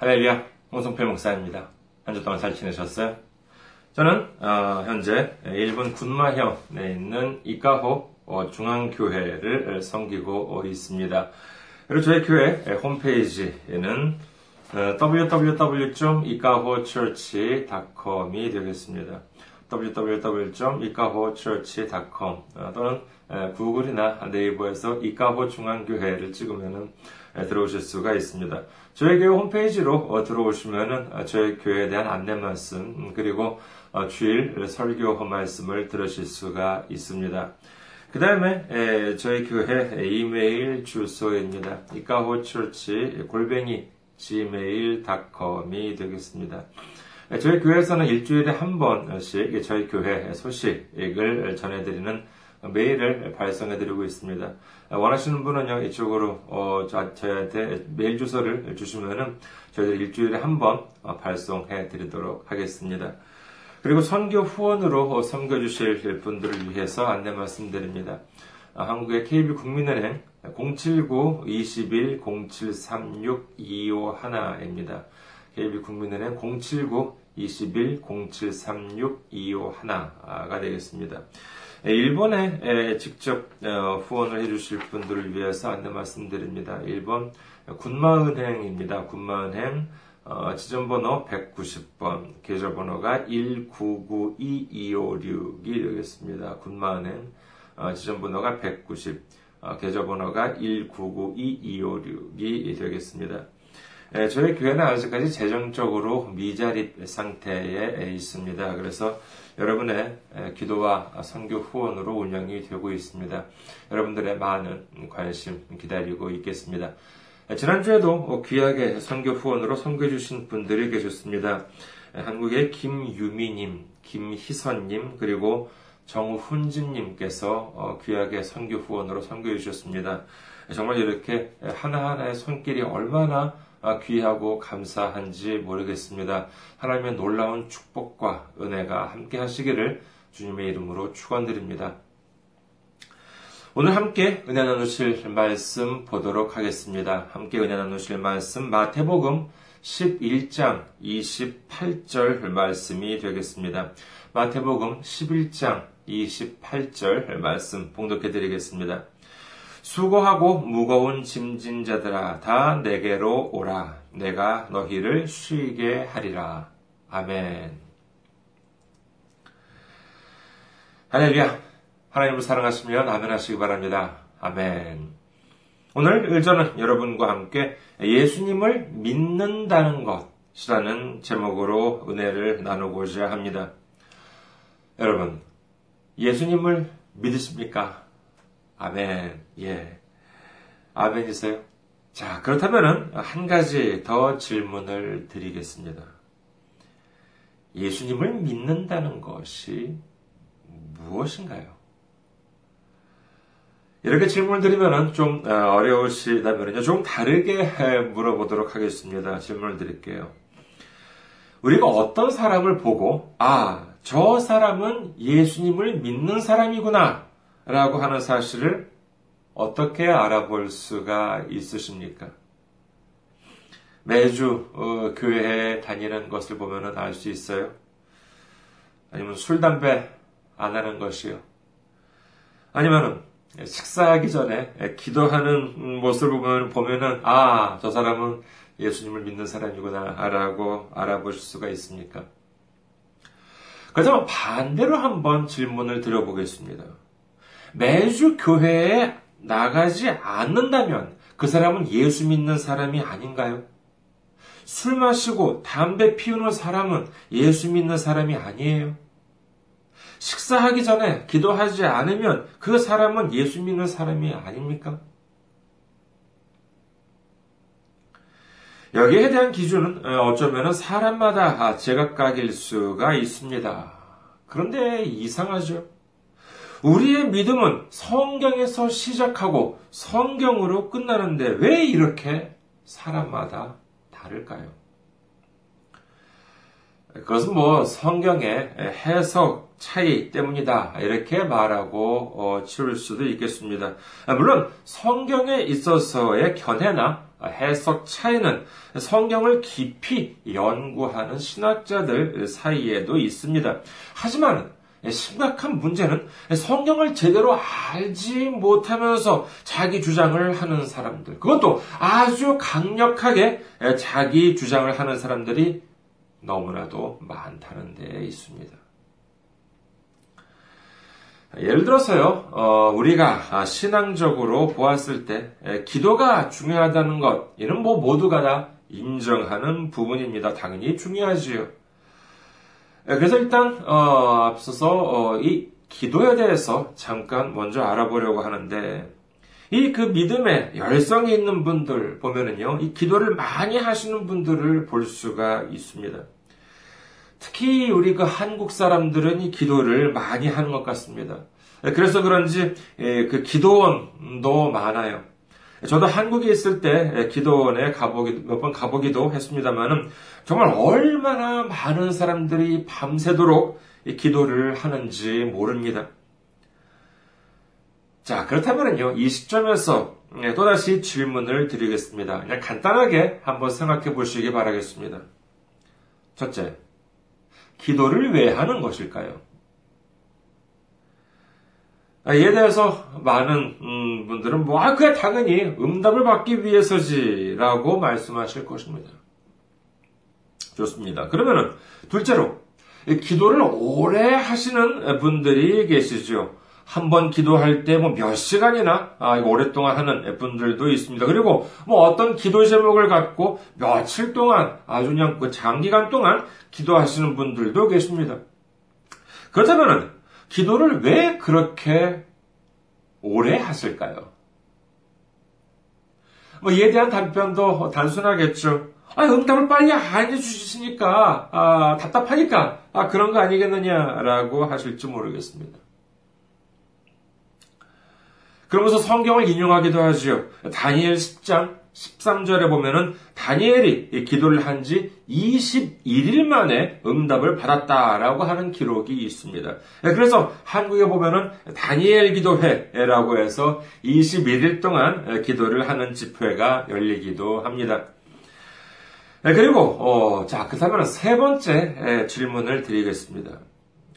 할렐루야, 홍성필 목사입니다. 한 주 동안 잘 지내셨어요? 저는 어, 현재 일본 군마현에 있는 이카호 어, 중앙교회를 섬기고 있습니다. 그리고 저희 교회 홈페이지에는 어, www.ikahochurch.com이 되겠습니다. www.ikahochurch.com 또는 구글이나 네이버에서 이카호 중앙교회를 찍으면 들어오실 수가 있습니다. 저희 교회 홈페이지로 들어오시면 저희 교회에 대한 안내 말씀 음, 그리고 주일 설교 말씀을 들으실 수가 있습니다. 그 다음에 저희 교회 이메일 주소입니다. 이카호처치 골뱅이 gmail.com이 되겠습니다. 저희 교회에서는 일주일에 한 번씩 저희 교회 소식을 전해드리는 메일을 발송해드리고 있습니다. 원하시는 분은요, 이쪽으로, 어, 저희한테 메일 주소를 주시면은 저희들 일주일에 한 번 발송해드리도록 하겠습니다. 그리고 선교 후원으로 섬겨주실 분들을 위해서 안내 말씀드립니다. 한국의 KB 국민은행 079-21-0736-251입니다. KB 국민은행 079-21-0736-251가 되겠습니다. 일본에 직접 어, 후원을 해주실 분들을 위해서 안내 말씀드립니다. 일본 군마은행입니다. 군마은행 어, 지점번호 190번, 계좌번호가 1992256이 되겠습니다. 군마은행 어, 지점번호가 190, 계좌번호가 1992256이 되겠습니다. 저희 교회는 아직까지 재정적으로 미자립 상태에 있습니다. 그래서 여러분의 기도와 선교 후원으로 운영이 되고 있습니다. 여러분들의 많은 관심 기다리고 있겠습니다. 지난주에도 귀하게 선교 후원으로 선교해 주신 분들이 계셨습니다. 한국의 김유미님, 김희선님, 그리고 정훈진님께서 어, 귀하게 선교 후원으로 선교해 주셨습니다. 정말 이렇게 하나하나의 손길이 얼마나 아, 귀하고 감사한지 모르겠습니다. 하나님의 놀라운 축복과 은혜가 함께 하시기를 주님의 이름으로 축원드립니다. 오늘 함께 은혜 나누실 말씀 보도록 하겠습니다. 함께 은혜 나누실 말씀 마태복음 11장 28절 말씀이 되겠습니다. 마태복음 11장 28절 말씀 봉독해 드리겠습니다. 수고하고 무거운 짐진 자들아 다 내게로 오라 내가 너희를 쉬게 하리라. 아멘. 할렐루야. 하나님을 사랑하시면 아멘 하시기 바랍니다. 아멘. 오늘 일전은 여러분과 함께 예수님을 믿는다는 것이라는 제목으로 은혜를 나누고자 합니다. 여러분, 예수님을 믿으십니까? 아멘. 예. 아멘이세요? 자, 그렇다면 한 가지 더 질문을 드리겠습니다. 예수님을 믿는다는 것이 무엇인가요? 이렇게 질문을 드리면 좀 어, 어려우시다면 좀 다르게 물어보도록 하겠습니다. 질문을 드릴게요. 우리가 어떤 사람을 보고, 아, 저 사람은 예수님을 믿는 사람이구나, 라고 하는 사실을 어떻게 알아볼 수가 있으십니까? 매주 어, 교회에 다니는 것을 보면 알수 있어요. 아니면 술, 담배 안 하는 것이요. 아니면 식사하기 전에 기도하는 모습을 보면, 보면은, 아, 저 사람은 예수님을 믿는 사람이구나, 라고 알아보실 수가 있습니까? 그렇다면 반대로 한번 질문을 드려보겠습니다. 매주 교회에 나가지 않는다면 그 사람은 예수 믿는 사람이 아닌가요? 술 마시고 담배 피우는 사람은 예수 믿는 사람이 아니에요. 식사하기 전에 기도하지 않으면 그 사람은 예수 믿는 사람이 아닙니까? 여기에 대한 기준은 어쩌면 사람마다 제각각일 수가 있습니다. 그런데 이상하죠? 우리의 믿음은 성경에서 시작하고 성경으로 끝나는데 왜 이렇게 사람마다 다를까요? 그것은 뭐 성경의 해석 차이 때문이다. 이렇게 말하고 어, 치울 수도 있겠습니다. 물론 성경에 있어서의 견해나 해석 차이는 성경을 깊이 연구하는 신학자들 사이에도 있습니다. 하지만 심각한 문제는 성경을 제대로 알지 못하면서 자기 주장을 하는 사람들, 그것도 아주 강력하게 자기 주장을 하는 사람들이 너무나도 많다는 데 있습니다. 예를 들어서요, 어, 우리가 신앙적으로 보았을 때 기도가 중요하다는 것, 이는 뭐 모두가 다 인정하는 부분입니다. 당연히 중요하지요. 그래서 일단 어, 앞서서 어, 이 기도에 대해서 잠깐 먼저 알아보려고 하는데 이 그 믿음에 열성이 있는 분들 보면은요, 이 기도를 많이 하시는 분들을 볼 수가 있습니다. 특히 우리 그 한국 사람들은 이 기도를 많이 하는 것 같습니다. 그래서 그런지 예, 그 기도원도 많아요. 저도 한국에 있을 때 기도원에 가보기 몇번 가보기도 했습니다만은 정말 얼마나 많은 사람들이 밤새도록 기도를 하는지 모릅니다. 자, 그렇다면요, 이 시점에서 예, 또다시 질문을 드리겠습니다. 그냥 간단하게 한번 생각해 보시기 바라겠습니다. 첫째, 기도를 왜 하는 것일까요? 아, 이에 대해서 많은 음, 분들은 뭐, 아, 그게 당연히 응답을 받기 위해서지라고 말씀하실 것입니다. 좋습니다. 그러면은, 둘째로, 기도를 오래 하시는 분들이 계시죠. 한번 기도할 때 뭐 몇 시간이나 아, 오랫동안 하는 분들도 있습니다. 그리고 뭐 어떤 기도 제목을 갖고 며칠 동안 아주 그냥 그 장기간 동안 기도하시는 분들도 계십니다. 그렇다면 기도를 왜 그렇게 오래 하실까요? 뭐 이에 대한 답변도 단순하겠죠. 아, 응답을 빨리 안 해주시니까, 아, 답답하니까, 아, 그런 거 아니겠느냐라고 하실지 모르겠습니다. 그러면서 성경을 인용하기도 하지요. 다니엘 10장 13절에 보면은 다니엘이 기도를 한 지 21일 만에 응답을 받았다라고 하는 기록이 있습니다. 그래서 한국에 보면은 다니엘 기도회라고 해서 21일 동안 기도를 하는 집회가 열리기도 합니다. 그리고 어, 자 그렇다면 세 번째 질문을 드리겠습니다.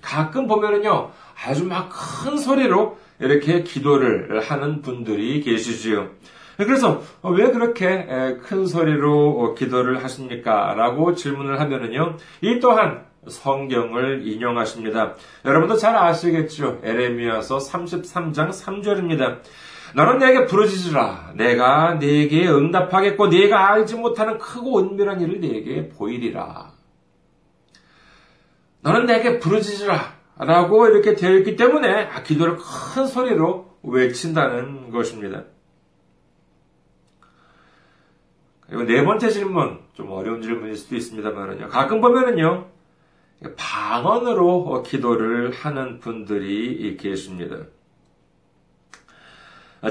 가끔 보면은요 아주 막 큰 소리로 이렇게 기도를 하는 분들이 계시지요. 그래서 왜 그렇게 큰 소리로 어, 기도를 하십니까? 라고 질문을 하면은요. 이 또한 성경을 인용하십니다. 여러분도 잘 아시겠죠? 에레미야서 33장 3절입니다. 너는 내게 부르짖으라. 내가 네게 응답하겠고 네가 알지 못하는 크고 은밀한 일을 네게 보이리라. 너는 내게 부르짖으라. 라고 이렇게 되어 있기 때문에 아, 기도를 큰 소리로 외친다는 것입니다. 그리고 네 번째 질문, 좀 어려운 질문일 수도 있습니다만요. 가끔 보면은요, 방언으로 기도를 하는 분들이 계십니다.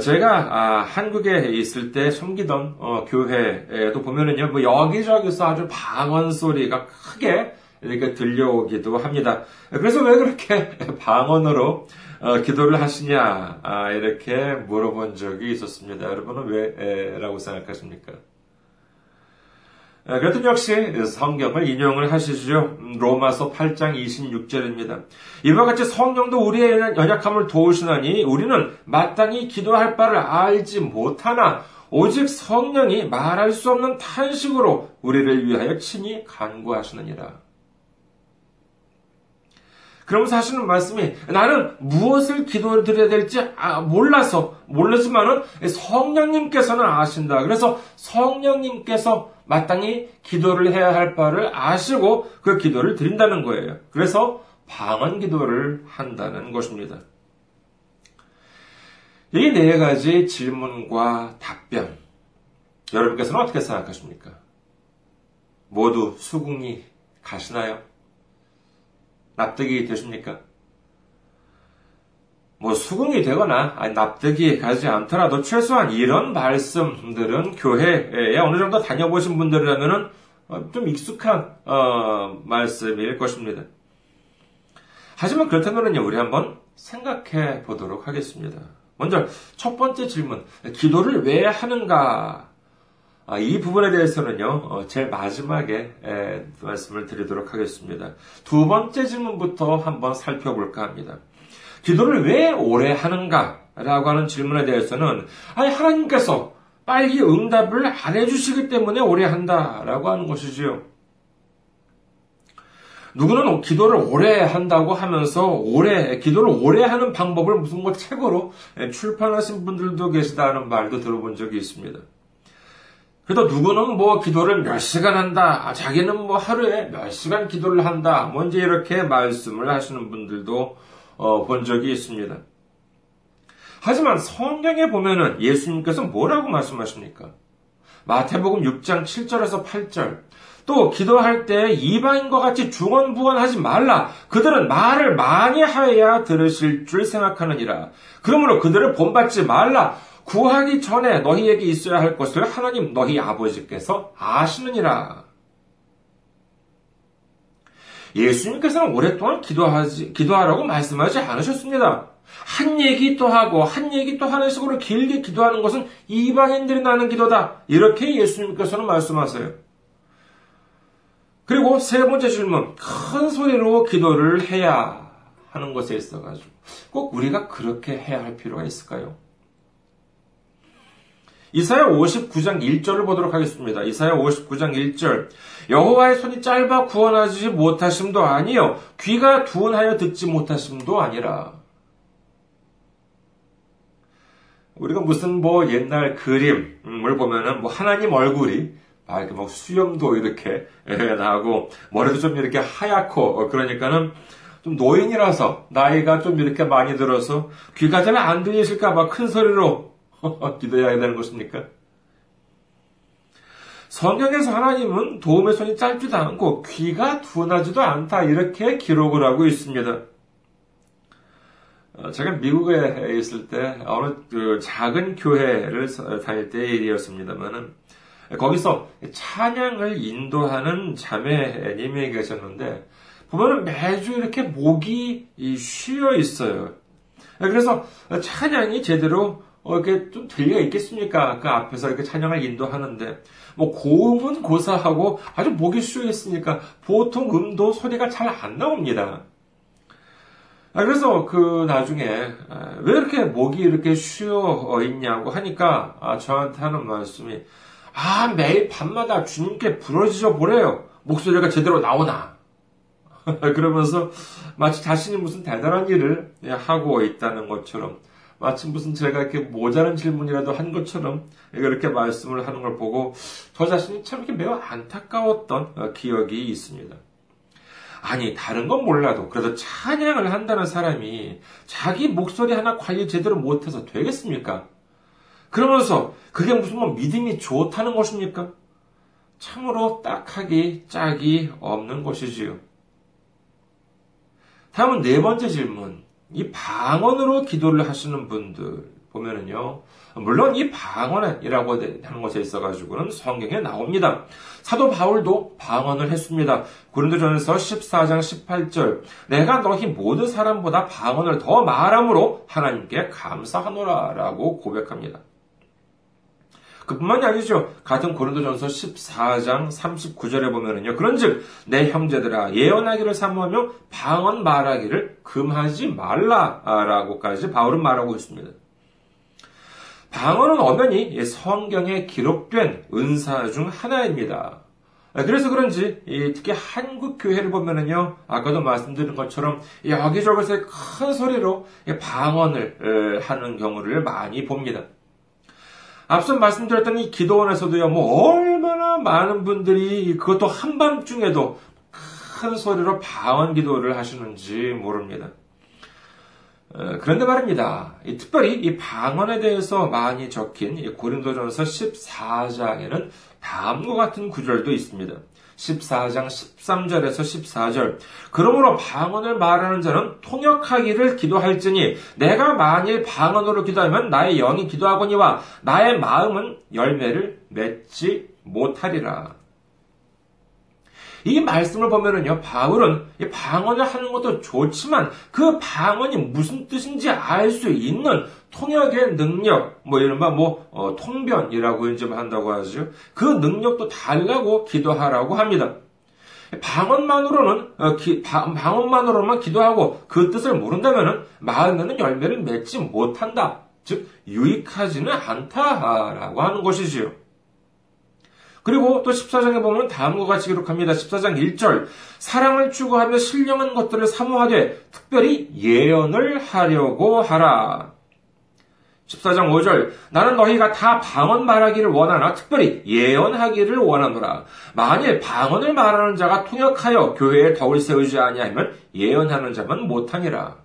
제가 아, 한국에 있을 때 섬기던 어, 교회에도 보면은요, 뭐 여기저기서 아주 방언 소리가 크게 이렇게 들려오기도 합니다. 그래서 왜 그렇게 방언으로 어, 기도를 하시냐 아, 이렇게 물어본 적이 있었습니다. 여러분은 왜라고 생각하십니까? 그랬더니 역시 성경을 인용을 하시죠. 로마서 8장 26절입니다. 이와 같이 성령도 우리의 연약함을 도우시나니 우리는 마땅히 기도할 바를 알지 못하나 오직 성령이 말할 수 없는 탄식으로 우리를 위하여 친히 간구하시느니라. 그러면서 하시는 말씀이 나는 무엇을 기도를 드려야 될지 아, 몰라서 몰랐지만은 성령님께서는 아신다. 그래서 성령님께서 마땅히 기도를 해야 할 바를 아시고 그 기도를 드린다는 거예요. 그래서 방언 기도를 한다는 것입니다. 이 네 가지 질문과 답변 여러분께서는 어떻게 생각하십니까? 모두 수긍이 가시나요? 납득이 되십니까? 뭐 수긍이 되거나 납득이 가지 않더라도 최소한 이런 말씀들은 교회에 어느 정도 다녀보신 분들이라면 어, 좀 익숙한 어, 말씀일 것입니다. 하지만 그렇다면 우리 한번 생각해 보도록 하겠습니다. 먼저 첫 번째 질문, 기도를 왜 하는가? 아, 이 부분에 대해서는요, 어, 제일 마지막에 말씀을 드리도록 하겠습니다. 두 번째 질문부터 한번 살펴볼까 합니다. 기도를 왜 오래 하는가? 라고 하는 질문에 대해서는, 아니, 하나님께서 빨리 응답을 안 해주시기 때문에 오래 한다. 라고 하는 것이지요. 누구는 기도를 오래 한다고 하면서 오래, 기도를 오래 하는 방법을 무슨 뭐 책으로 출판하신 분들도 계시다는 말도 들어본 적이 있습니다. 그래도 누구는 뭐 기도를 몇 시간 한다, 아, 자기는 뭐 하루에 몇 시간 기도를 한다, 먼저 뭐 이렇게 말씀을 하시는 분들도 어, 본 적이 있습니다. 하지만 성경에 보면은 예수님께서 뭐라고 말씀하십니까? 마태복음 6장 7절에서 8절. 또 기도할 때 이방인과 같이 중언부언하지 말라. 그들은 말을 많이 하여야 들으실 줄 생각하느니라. 그러므로 그들을 본받지 말라. 구하기 전에 너희에게 있어야 할 것을 하나님 너희 아버지께서 아시느니라. 예수님께서는 오랫동안 기도하지, 기도하라고 말씀하지 않으셨습니다. 한 얘기 또 하고, 한 얘기 또 하는 식으로 길게 기도하는 것은 이방인들이 나는 기도다. 이렇게 예수님께서는 말씀하세요. 그리고 세 번째 질문, 큰 소리로 기도를 해야 하는 것에 있어가지고, 꼭 우리가 그렇게 해야 할 필요가 있을까요? 이사야 59장 1절을 보도록 하겠습니다. 이사야 59장 1절. 여호와의 손이 짧아 구원하지 못하심도 아니요 귀가 둔하여 듣지 못하심도 아니라. 우리가 무슨 뭐 옛날 그림을 보면은 뭐 하나님 얼굴이 아, 이렇게 뭐 수염도 이렇게 나고 머리도 좀 이렇게 하얗고 어, 그러니까는 좀 노인이라서 나이가 좀 이렇게 많이 들어서 귀가 잘 안 들리실까봐 큰 소리로 기도해야 되는 것입니까? 성경에서 하나님은 도움의 손이 짧지도 않고 귀가 둔하지도 않다 이렇게 기록을 하고 있습니다. 어, 제가 미국에 있을 때 어느 그 작은 교회를 다닐 때의 일이었습니다만은 거기서 찬양을 인도하는 자매님이 계셨는데 보면은 매주 이렇게 목이 쉬어 있어요. 그래서 찬양이 제대로 어, 이렇게 좀 들리가 있겠습니까? 그 앞에서 이렇게 찬양을 인도하는데, 뭐, 고음은 고사하고 아주 목이 쉬어있으니까 보통 음도 소리가 잘 안 나옵니다. 아, 그래서 그 나중에, 왜 이렇게 목이 이렇게 쉬어 있냐고 하니까, 아, 저한테 하는 말씀이, 아, 매일 밤마다 주님께 부러지져 보래요. 목소리가 제대로 나오나. 그러면서 마치 자신이 무슨 대단한 일을 하고 있다는 것처럼 마치 무슨 제가 이렇게 모자란 질문이라도 한 것처럼 이렇게 말씀을 하는 걸 보고 저 자신이 참 이렇게 매우 안타까웠던 어, 기억이 있습니다. 아니, 다른 건 몰라도 그래도 찬양을 한다는 사람이 자기 목소리 하나 관리 제대로 못해서 되겠습니까? 그러면서 그게 무슨 뭐 믿음이 좋다는 것입니까? 참으로 딱하기 짝이 없는 것이지요. 다음은 네 번째 질문. 이 방언으로 기도를 하시는 분들 보면은요. 물론 이 방언이라고 하는 것에 있어 가지고는 성경에 나옵니다. 사도 바울도 방언을 했습니다. 고린도전서 14장 18절 내가 너희 모든 사람보다 방언을 더 말함으로 하나님께 감사하노라라고 고백합니다. 그뿐만이 아니죠. 같은 고린도전서 14장 39절에 보면은요. 그런즉 내 형제들아 예언하기를 사모하며 방언 말하기를 금하지 말라라고까지 바울은 말하고 있습니다. 방언은 엄연히 성경에 기록된 은사 중 하나입니다. 그래서 그런지 특히 한국 교회를 보면은요 아까도 말씀드린 것처럼 여기저기서 큰 소리로 방언을 하는 경우를 많이 봅니다. 앞서 말씀드렸던 이 기도원에서도요, 뭐, 얼마나 많은 분들이 그것도 한밤중에도 큰 소리로 방언 기도를 하시는지 모릅니다. 어, 그런데 말입니다. 특별히 이 방언에 대해서 많이 적힌 고린도전서 14장에는 다음과 같은 구절도 있습니다. 14장 13절에서 14절. 그러므로 방언을 말하는 자는 통역하기를 기도할지니 내가 만일 방언으로 기도하면 나의 영이 기도하거니와 나의 마음은 열매를 맺지 못하리라. 이 말씀을 보면은요, 바울은 방언을 하는 것도 좋지만 그 방언이 무슨 뜻인지 알 수 있는 통역의 능력, 뭐 이른바 뭐 어, 통변이라고 이제 한다고 하죠. 그 능력도 달라고 기도하라고 합니다. 방언만으로는 어, 기, 방언만으로만 기도하고 그 뜻을 모른다면은 마음에는 열매를 맺지 못한다. 즉 유익하지는 않다라고 하는 것이지요. 그리고 또 14장에 보면 다음과 같이 기록합니다. 14장 1절. 사랑을 추구하며 신령한 것들을 사모하되 특별히 예언을 하려고 하라. 14장 5절 나는 너희가 다 방언 말하기를 원하나 특별히 예언하기를 원하노라. 만일 방언을 말하는 자가 통역하여 교회에 덕을 세우지 아니하면 예언하는 자만 못하니라.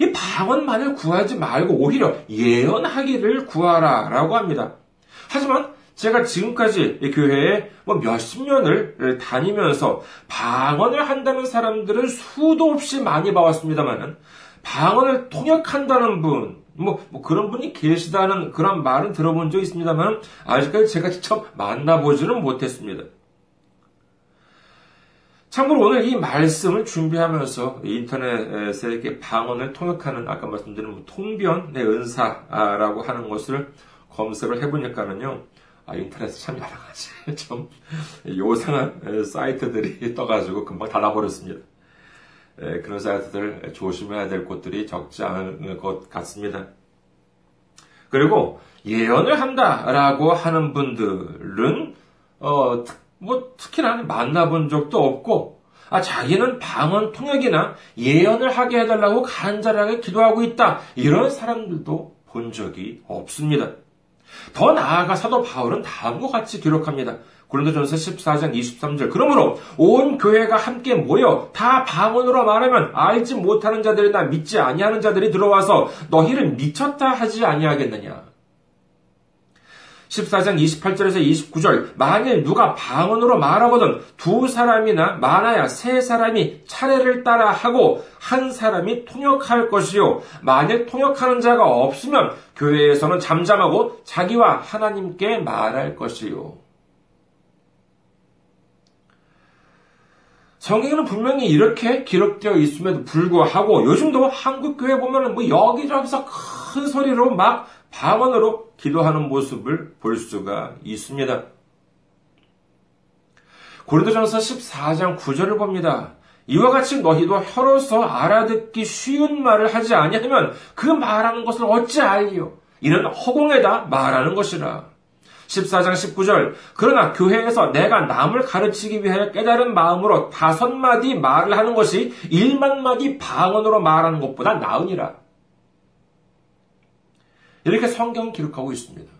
이 방언만을 구하지 말고 오히려 예언하기를 구하라라고 합니다. 하지만 제가 지금까지 교회에 뭐 몇십 년을 다니면서 방언을 한다는 사람들은 수도 없이 많이 봐왔습니다만은 방언을 통역한다는 분, 뭐, 뭐, 그런 분이 계시다는 그런 말은 들어본 적 있습니다만, 아직까지 제가 직접 만나보지는 못했습니다. 참고로 오늘 이 말씀을 준비하면서 인터넷에 이렇게 방언을 통역하는 아까 말씀드린 뭐 통변의 은사라고 하는 것을 검색을 해보니까는요, 아, 인터넷에 참 여러 가지 좀 요상한 사이트들이 떠가지고 금방 닫아버렸습니다. 그런 사이트들 조심해야 될 곳들이 적지 않은 것 같습니다. 그리고 예언을 한다라고 하는 분들은 어, 뭐 특히나 만나본 적도 없고 아, 자기는 방언 통역이나 예언을 하게 해달라고 간절하게 기도하고 있다. 이런 사람들도 본 적이 없습니다. 더 나아가 사도 바울은 다음과 같이 기록합니다. 고린도전서 14장 23절. 그러므로 온 교회가 함께 모여 다 방언으로 말하면 알지 못하는 자들이나 믿지 아니하는 자들이 들어와서 너희를 미쳤다 하지 아니하겠느냐. 14장 28절에서 29절 만일 누가 방언으로 말하거든 두 사람이나 많아야 세 사람이 차례를 따라 하고 한 사람이 통역할 것이요. 만일 통역하는 자가 없으면 교회에서는 잠잠하고 자기와 하나님께 말할 것이요. 성경에는 분명히 이렇게 기록되어 있음에도 불구하고 요즘도 한국 교회 보면은 뭐 여기저기서 큰 소리로 막 방언으로 기도하는 모습을 볼 수가 있습니다. 고린도전서 14장 9절을 봅니다. 이와 같이 너희도 혀로서 알아듣기 쉬운 말을 하지 아니하면 그 말하는 것을 어찌 알리요? 이는 허공에다 말하는 것이라. 14장 19절. 그러나 교회에서 내가 남을 가르치기 위해 깨달은 마음으로 다섯 마디 말을 하는 것이 일만 마디 방언으로 말하는 것보다 나으니라. 이렇게 성경 기록하고 있습니다.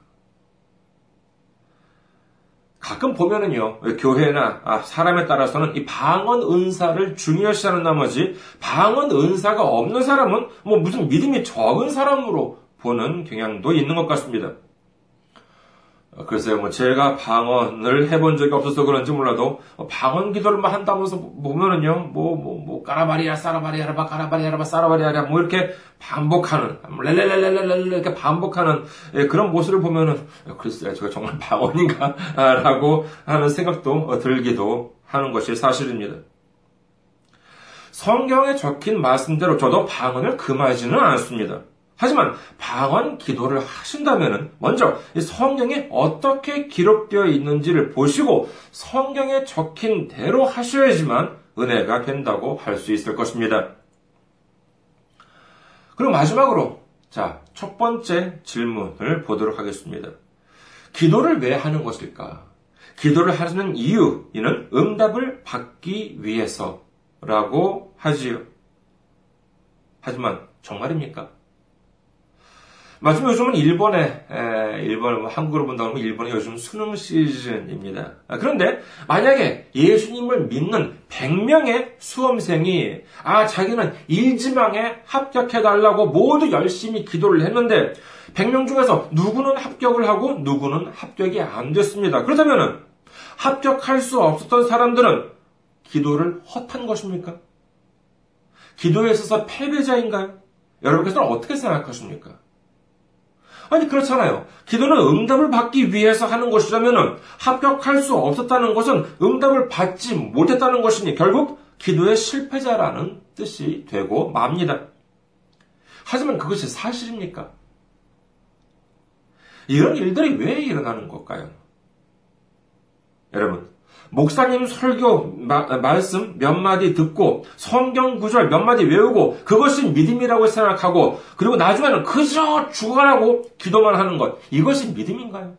가끔 보면은요, 교회나 아, 사람에 따라서는 이 방언 은사를 중요시하는 나머지 방언 은사가 없는 사람은 뭐 무슨 믿음이 적은 사람으로 보는 경향도 있는 것 같습니다. 글쎄요, 뭐, 제가 방언을 해본 적이 없어서 그런지 몰라도, 방언 기도를만 한다면서 보면은요, 뭐, 뭐, 뭐, 까라바리야, 싸라바리야 라바, 까라바리야 라바, 싸라바리야라, 뭐, 이렇게 반복하는, 렐렐렐렐렐렐, 이렇게 반복하는, 예, 그런 모습을 보면은, 글쎄요, 제가 정말 방언인가? 라고 하는 생각도 들기도 하는 것이 사실입니다. 성경에 적힌 말씀대로 저도 방언을 금하지는 않습니다. 하지만 방언 기도를 하신다면 먼저 성경에 어떻게 기록되어 있는지를 보시고 성경에 적힌 대로 하셔야지만 은혜가 된다고 할 수 있을 것입니다. 그리고 마지막으로 자, 첫 번째 질문을 보도록 하겠습니다. 기도를 왜 하는 것일까? 기도를 하는 이유, 이는 응답을 받기 위해서라고 하지요. 하지만 정말입니까? 마침 요즘은 일본에, 일본, 한국으로 본다 면 일본의 요즘 수능 시즌입니다. 아, 그런데 만약에 예수님을 믿는 100명의 수험생이, 아, 자기는 일지망에 합격해달라고 모두 열심히 기도를 했는데, 100명 중에서 누구는 합격을 하고 누구는 합격이 안 됐습니다. 그렇다면 합격할 수 없었던 사람들은 기도를 헛한 것입니까? 기도에 있어서 패배자인가요? 여러분께서는 어떻게 생각하십니까? 아니, 그렇잖아요. 기도는 응답을 받기 위해서 하는 것이라면 합격할 수 없었다는 것은 응답을 받지 못했다는 것이니 결국 기도의 실패자라는 뜻이 되고 맙니다. 하지만 그것이 사실입니까? 이런 일들이 왜 일어나는 걸까요? 여러분, 목사님 설교 마, 말씀 몇 마디 듣고 성경 구절 몇 마디 외우고 그것이 믿음이라고 생각하고 그리고 나중에는 그저 죽어라고 기도만 하는 것 이것이 믿음인가요?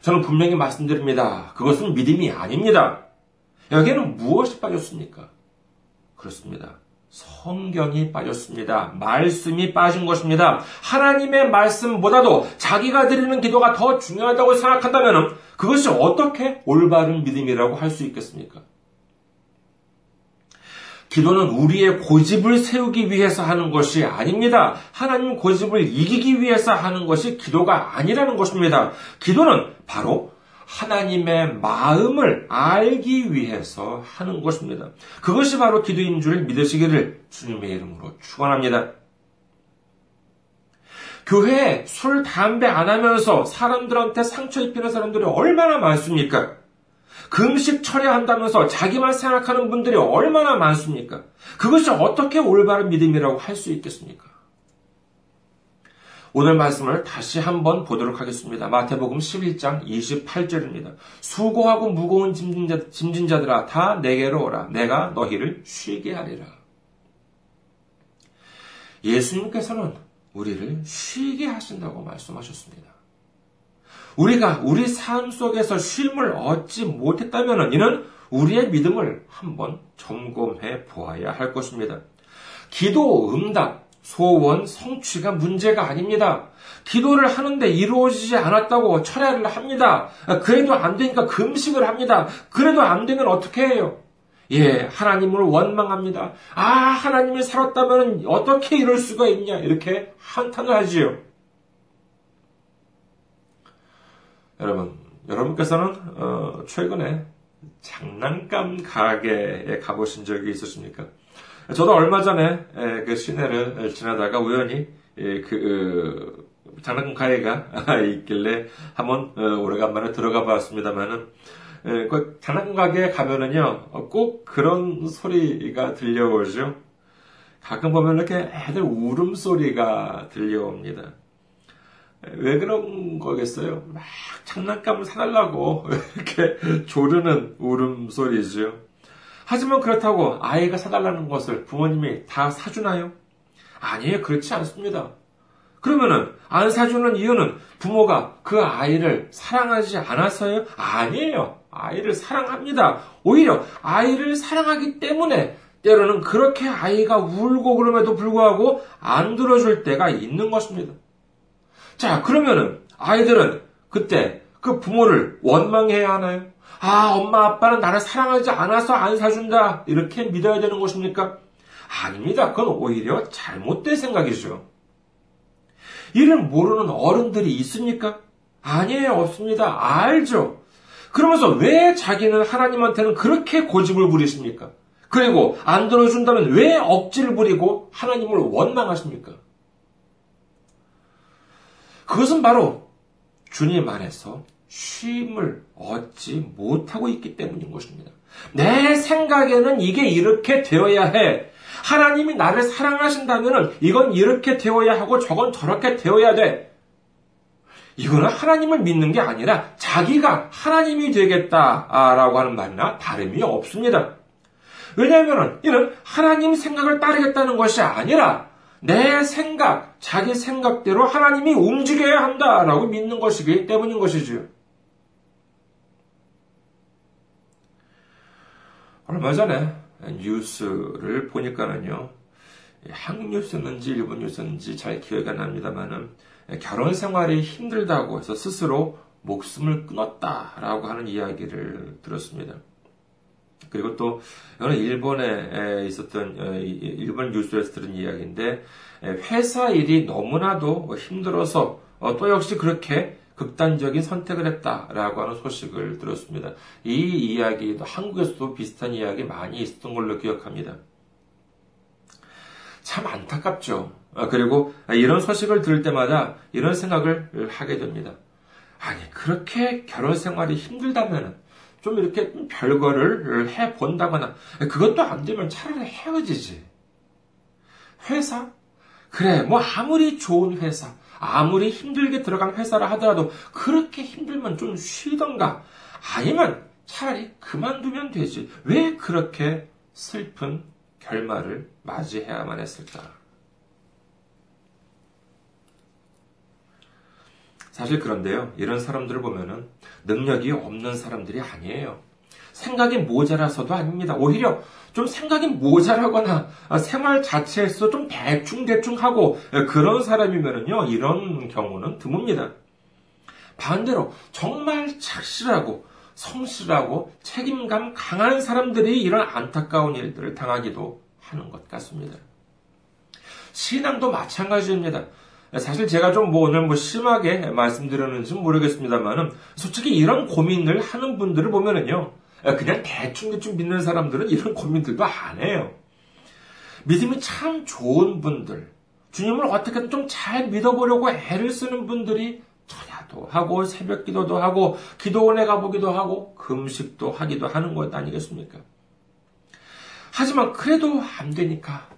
저는 분명히 말씀드립니다. 그것은 믿음이 아닙니다. 여기에는 무엇이 빠졌습니까? 그렇습니다. 성경이 빠졌습니다. 말씀이 빠진 것입니다. 하나님의 말씀보다도 자기가 드리는 기도가 더 중요하다고 생각한다면 그것이 어떻게 올바른 믿음이라고 할 수 있겠습니까? 기도는 우리의 고집을 세우기 위해서 하는 것이 아닙니다. 하나님 고집을 이기기 위해서 하는 것이 기도가 아니라는 것입니다. 기도는 바로 하나님의 마음을 알기 위해서 하는 것입니다. 그것이 바로 기도인 줄 믿으시기를 주님의 이름으로 축원합니다. 교회에 술, 담배 안 하면서 사람들한테 상처 입히는 사람들이 얼마나 많습니까? 금식 철회한다면서 자기만 생각하는 분들이 얼마나 많습니까? 그것이 어떻게 올바른 믿음이라고 할 수 있겠습니까? 오늘 말씀을 다시 한번 보도록 하겠습니다. 마태복음 11장 28절입니다. 수고하고 무거운 짐진자, 짐진자 들아 다 내게로 오라. 내가 너희를 쉬게 하리라. 예수님께서는 우리를 쉬게 하신다고 말씀하셨습니다. 우리가 우리 삶 속에서 쉼을 얻지 못했다면 이는 우리의 믿음을 한번 점검해 보아야 할 것입니다. 기도 응답, 소원 성취가 문제가 아닙니다. 기도를 하는데 이루어지지 않았다고 철회를 합니다. 그래도 안 되니까 금식을 합니다. 그래도 안 되면 어떻게 해요? 예, 하나님을 원망합니다. 아, 하나님이 살았다면 어떻게 이럴 수가 있냐? 이렇게 한탄을 하지요. 여러분, 여러분께서는 어, 최근에 장난감 가게에 가보신 적이 있으십니까? 저도 얼마 전에 그 시내를 지나다가 우연히 그 장난감 가게가 있길래 한번 어, 오래간만에 들어가 봤습니다만은 그 장난감 가게에 가면은요 꼭 그런 소리가 들려오죠. 가끔 보면 이렇게 애들 울음소리가 들려옵니다. 왜 그런 거겠어요? 막 장난감을 사달라고 이렇게 조르는 울음소리죠. 하지만 그렇다고 아이가 사달라는 것을 부모님이 다 사주나요? 아니에요. 그렇지 않습니다. 그러면은 안 사주는 이유는 부모가 그 아이를 사랑하지 않아서요? 아니에요. 아이를 사랑합니다. 오히려 아이를 사랑하기 때문에 때로는 그렇게 아이가 울고 그럼에도 불구하고 안 들어줄 때가 있는 것입니다. 자, 그러면은 아이들은 그때 그 부모를 원망해야 하나요? 아, 엄마, 아빠는 나를 사랑하지 않아서 안 사준다. 이렇게 믿어야 되는 것입니까? 아닙니다. 그건 오히려 잘못된 생각이죠. 이를 모르는 어른들이 있습니까? 아니에요, 없습니다. 알죠. 그러면서 왜 자기는 하나님한테는 그렇게 고집을 부리십니까? 그리고 안 들어준다면 왜 억지를 부리고 하나님을 원망하십니까? 그것은 바로 주님 안에서 쉼을 얻지 못하고 있기 때문인 것입니다. 내 생각에는 이게 이렇게 되어야 해. 하나님이 나를 사랑하신다면 이건 이렇게 되어야 하고 저건 저렇게 되어야 돼. 이거는 하나님을 믿는 게 아니라 자기가 하나님이 되겠다라고 하는 말이나 다름이 없습니다. 왜냐하면 이는 하나님 생각을 따르겠다는 것이 아니라 내 생각, 자기 생각대로 하나님이 움직여야 한다라고 믿는 것이기 때문인 것이지요. 얼마 전에 뉴스를 보니까는요, 한국 뉴스였는지 일본 뉴스였는지 잘 기억이 안 납니다만은 결혼 생활이 힘들다고 해서 스스로 목숨을 끊었다라고 하는 이야기를 들었습니다. 그리고 또 이거는 일본에 있었던 어, 일본 뉴스에서 들은 이야기인데 회사 일이 너무나도 힘들어서 어, 또 역시 그렇게 극단적인 선택을 했다라고 하는 소식을 들었습니다. 이 이야기도 한국에서도 비슷한 이야기 많이 있었던 걸로 기억합니다. 참 안타깝죠. 아, 그리고 이런 소식을 들을 때마다 이런 생각을 하게 됩니다. 아니, 그렇게 결혼 생활이 힘들다면 좀 이렇게 별거를 해 본다거나 그것도 안 되면 차라리 헤어지지. 회사? 그래, 뭐 아무리 좋은 회사, 아무리 힘들게 들어간 회사라 하더라도 그렇게 힘들면 좀 쉬던가 아니면 차라리 그만두면 되지. 왜 그렇게 슬픈 결말을 맞이해야만 했을까? 사실 그런데요, 이런 사람들을 보면은 능력이 없는 사람들이 아니에요. 생각이 모자라서도 아닙니다. 오히려 좀 생각이 모자라거나 생활 자체에서 좀 대충대충 하고 그런 사람이면은요, 이런 경우는 드뭅니다. 반대로 정말 착실하고 성실하고 책임감 강한 사람들이 이런 안타까운 일들을 당하기도 하는 것 같습니다. 신앙도 마찬가지입니다. 사실 제가 좀 뭐 오늘 뭐 심하게 말씀드렸는지 모르겠습니다만은 솔직히 이런 고민을 하는 분들을 보면은요. 그냥 대충대충 믿는 사람들은 이런 고민들도 안 해요. 믿음이 참 좋은 분들, 주님을 어떻게든 좀 잘 믿어보려고 애를 쓰는 분들이 전야도 하고 새벽 기도도 하고 기도원에 가보기도 하고 금식도 하기도 하는 것 아니겠습니까? 하지만 그래도 안 되니까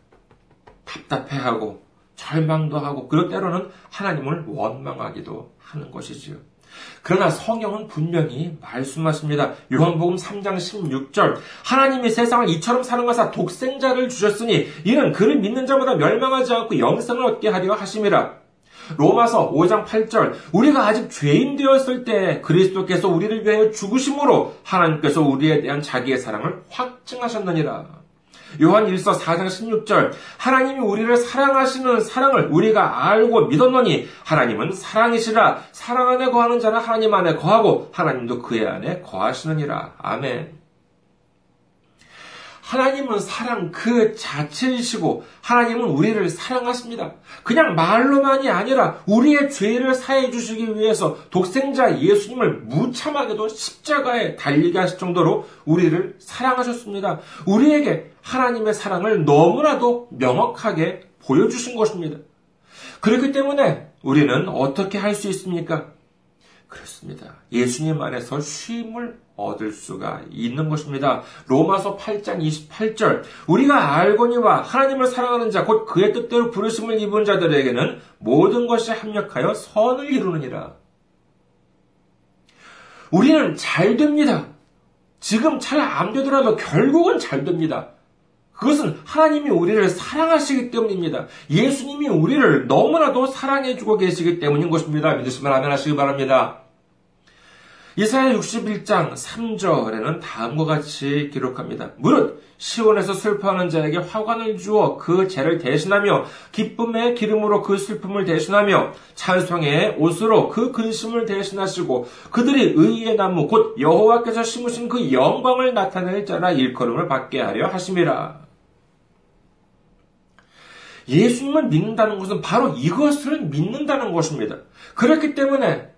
답답해하고 절망도 하고 그럴 때로는 하나님을 원망하기도 하는 것이지요. 그러나 성경은 분명히 말씀하십니다. 요한복음 3장 16절 하나님이 세상을 이처럼 사랑하사 독생자를 주셨으니 이는 그를 믿는 자마다 멸망하지 않고 영생을 얻게 하려 하심이라. 로마서 5장 8절 우리가 아직 죄인 되었을 때 그리스도께서 우리를 위하여 죽으심으로 하나님께서 우리에 대한 자기의 사랑을 확증하셨느니라. 요한 1서 4장 16절 하나님이 우리를 사랑하시는 사랑을 우리가 알고 믿었노니 하나님은 사랑이시라 사랑 안에 거하는 자는 하나님 안에 거하고 하나님도 그의 안에 거하시느니라. 아멘. 하나님은 사랑 그 자체이시고 하나님은 우리를 사랑하십니다. 그냥 말로만이 아니라 우리의 죄를 사해 주시기 위해서 독생자 예수님을 무참하게도 십자가에 달리게 하실 정도로 우리를 사랑하셨습니다. 우리에게 하나님의 사랑을 너무나도 명확하게 보여주신 것입니다. 그렇기 때문에 우리는 어떻게 할 수 있습니까? 그렇습니다. 예수님 안에서 쉼을 얻을 수가 있는 것입니다. 로마서 8장 28절 우리가 알거니와 하나님을 사랑하는 자 곧 그의 뜻대로 부르심을 입은 자들에게는 모든 것이 합력하여 선을 이루느니라. 우리는 잘 됩니다. 지금 잘 안 되더라도 결국은 잘 됩니다. 그것은 하나님이 우리를 사랑하시기 때문입니다. 예수님이 우리를 너무나도 사랑해주고 계시기 때문인 것입니다. 믿으시면 아멘 하시기 바랍니다. 이사야 61장 3절에는 다음과 같이 기록합니다. 무릇 시온에서 슬퍼하는 자에게 화관을 주어 그 죄를 대신하며 기쁨의 기름으로 그 슬픔을 대신하며 찬송의 옷으로 그 근심을 대신하시고 그들이 의의 나무 곧 여호와께서 심으신 그 영광을 나타낼 자라 일컬음을 받게 하려 하심이라. 예수님을 믿는다는 것은 바로 이것을 믿는다는 것입니다. 그렇기 때문에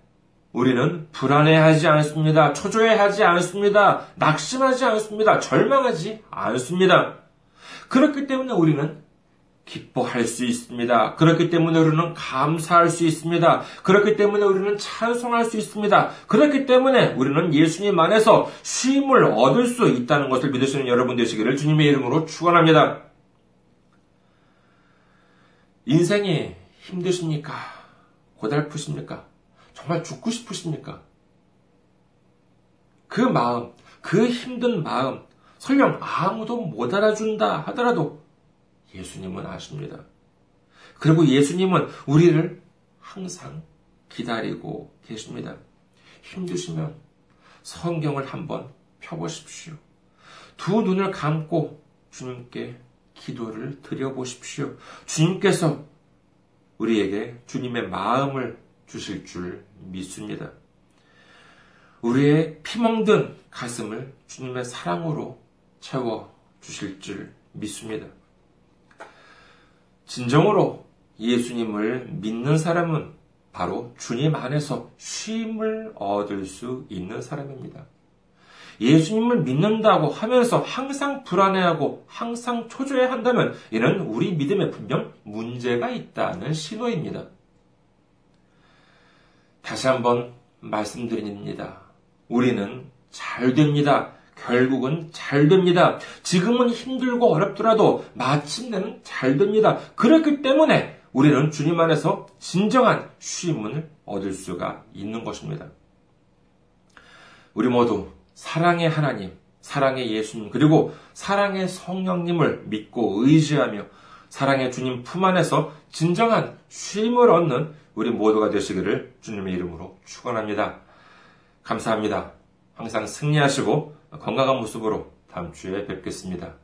우리는 불안해하지 않습니다. 초조해하지 않습니다. 낙심하지 않습니다. 절망하지 않습니다. 그렇기 때문에 우리는 기뻐할 수 있습니다. 그렇기 때문에 우리는 감사할 수 있습니다. 그렇기 때문에 우리는 찬송할 수 있습니다. 그렇기 때문에 우리는 예수님 안에서 쉼을 얻을 수 있다는 것을 믿으시는 여러분 되시기를 주님의 이름으로 축원합니다. 인생이 힘드십니까? 고달프십니까? 정말 죽고 싶으십니까? 그 마음, 그 힘든 마음, 설령 아무도 못 알아준다 하더라도 예수님은 아십니다. 그리고 예수님은 우리를 항상 기다리고 계십니다. 힘드시면 성경을 한번 펴보십시오. 두 눈을 감고 주님께 기도를 드려보십시오. 주님께서 우리에게 주님의 마음을 주실 줄 믿습니다. 우리의 피멍든 가슴을 주님의 사랑으로 채워 주실 줄 믿습니다. 진정으로 예수님을 믿는 사람은 바로 주님 안에서 쉼을 얻을 수 있는 사람입니다. 예수님을 믿는다고 하면서 항상 불안해하고 항상 초조해 한다면 이는 우리 믿음에 분명 문제가 있다는 신호입니다. 다시 한번 말씀드립니다. 우리는 잘 됩니다. 결국은 잘 됩니다. 지금은 힘들고 어렵더라도 마침내는 잘 됩니다. 그렇기 때문에 우리는 주님 안에서 진정한 쉼을 얻을 수가 있는 것입니다. 우리 모두 사랑의 하나님, 사랑의 예수님, 그리고 사랑의 성령님을 믿고 의지하며 사랑의 주님 품 안에서 진정한 쉼을 얻는 우리 모두가 되시기를 주님의 이름으로 축원합니다. 감사합니다. 항상 승리하시고 건강한 모습으로 다음 주에 뵙겠습니다.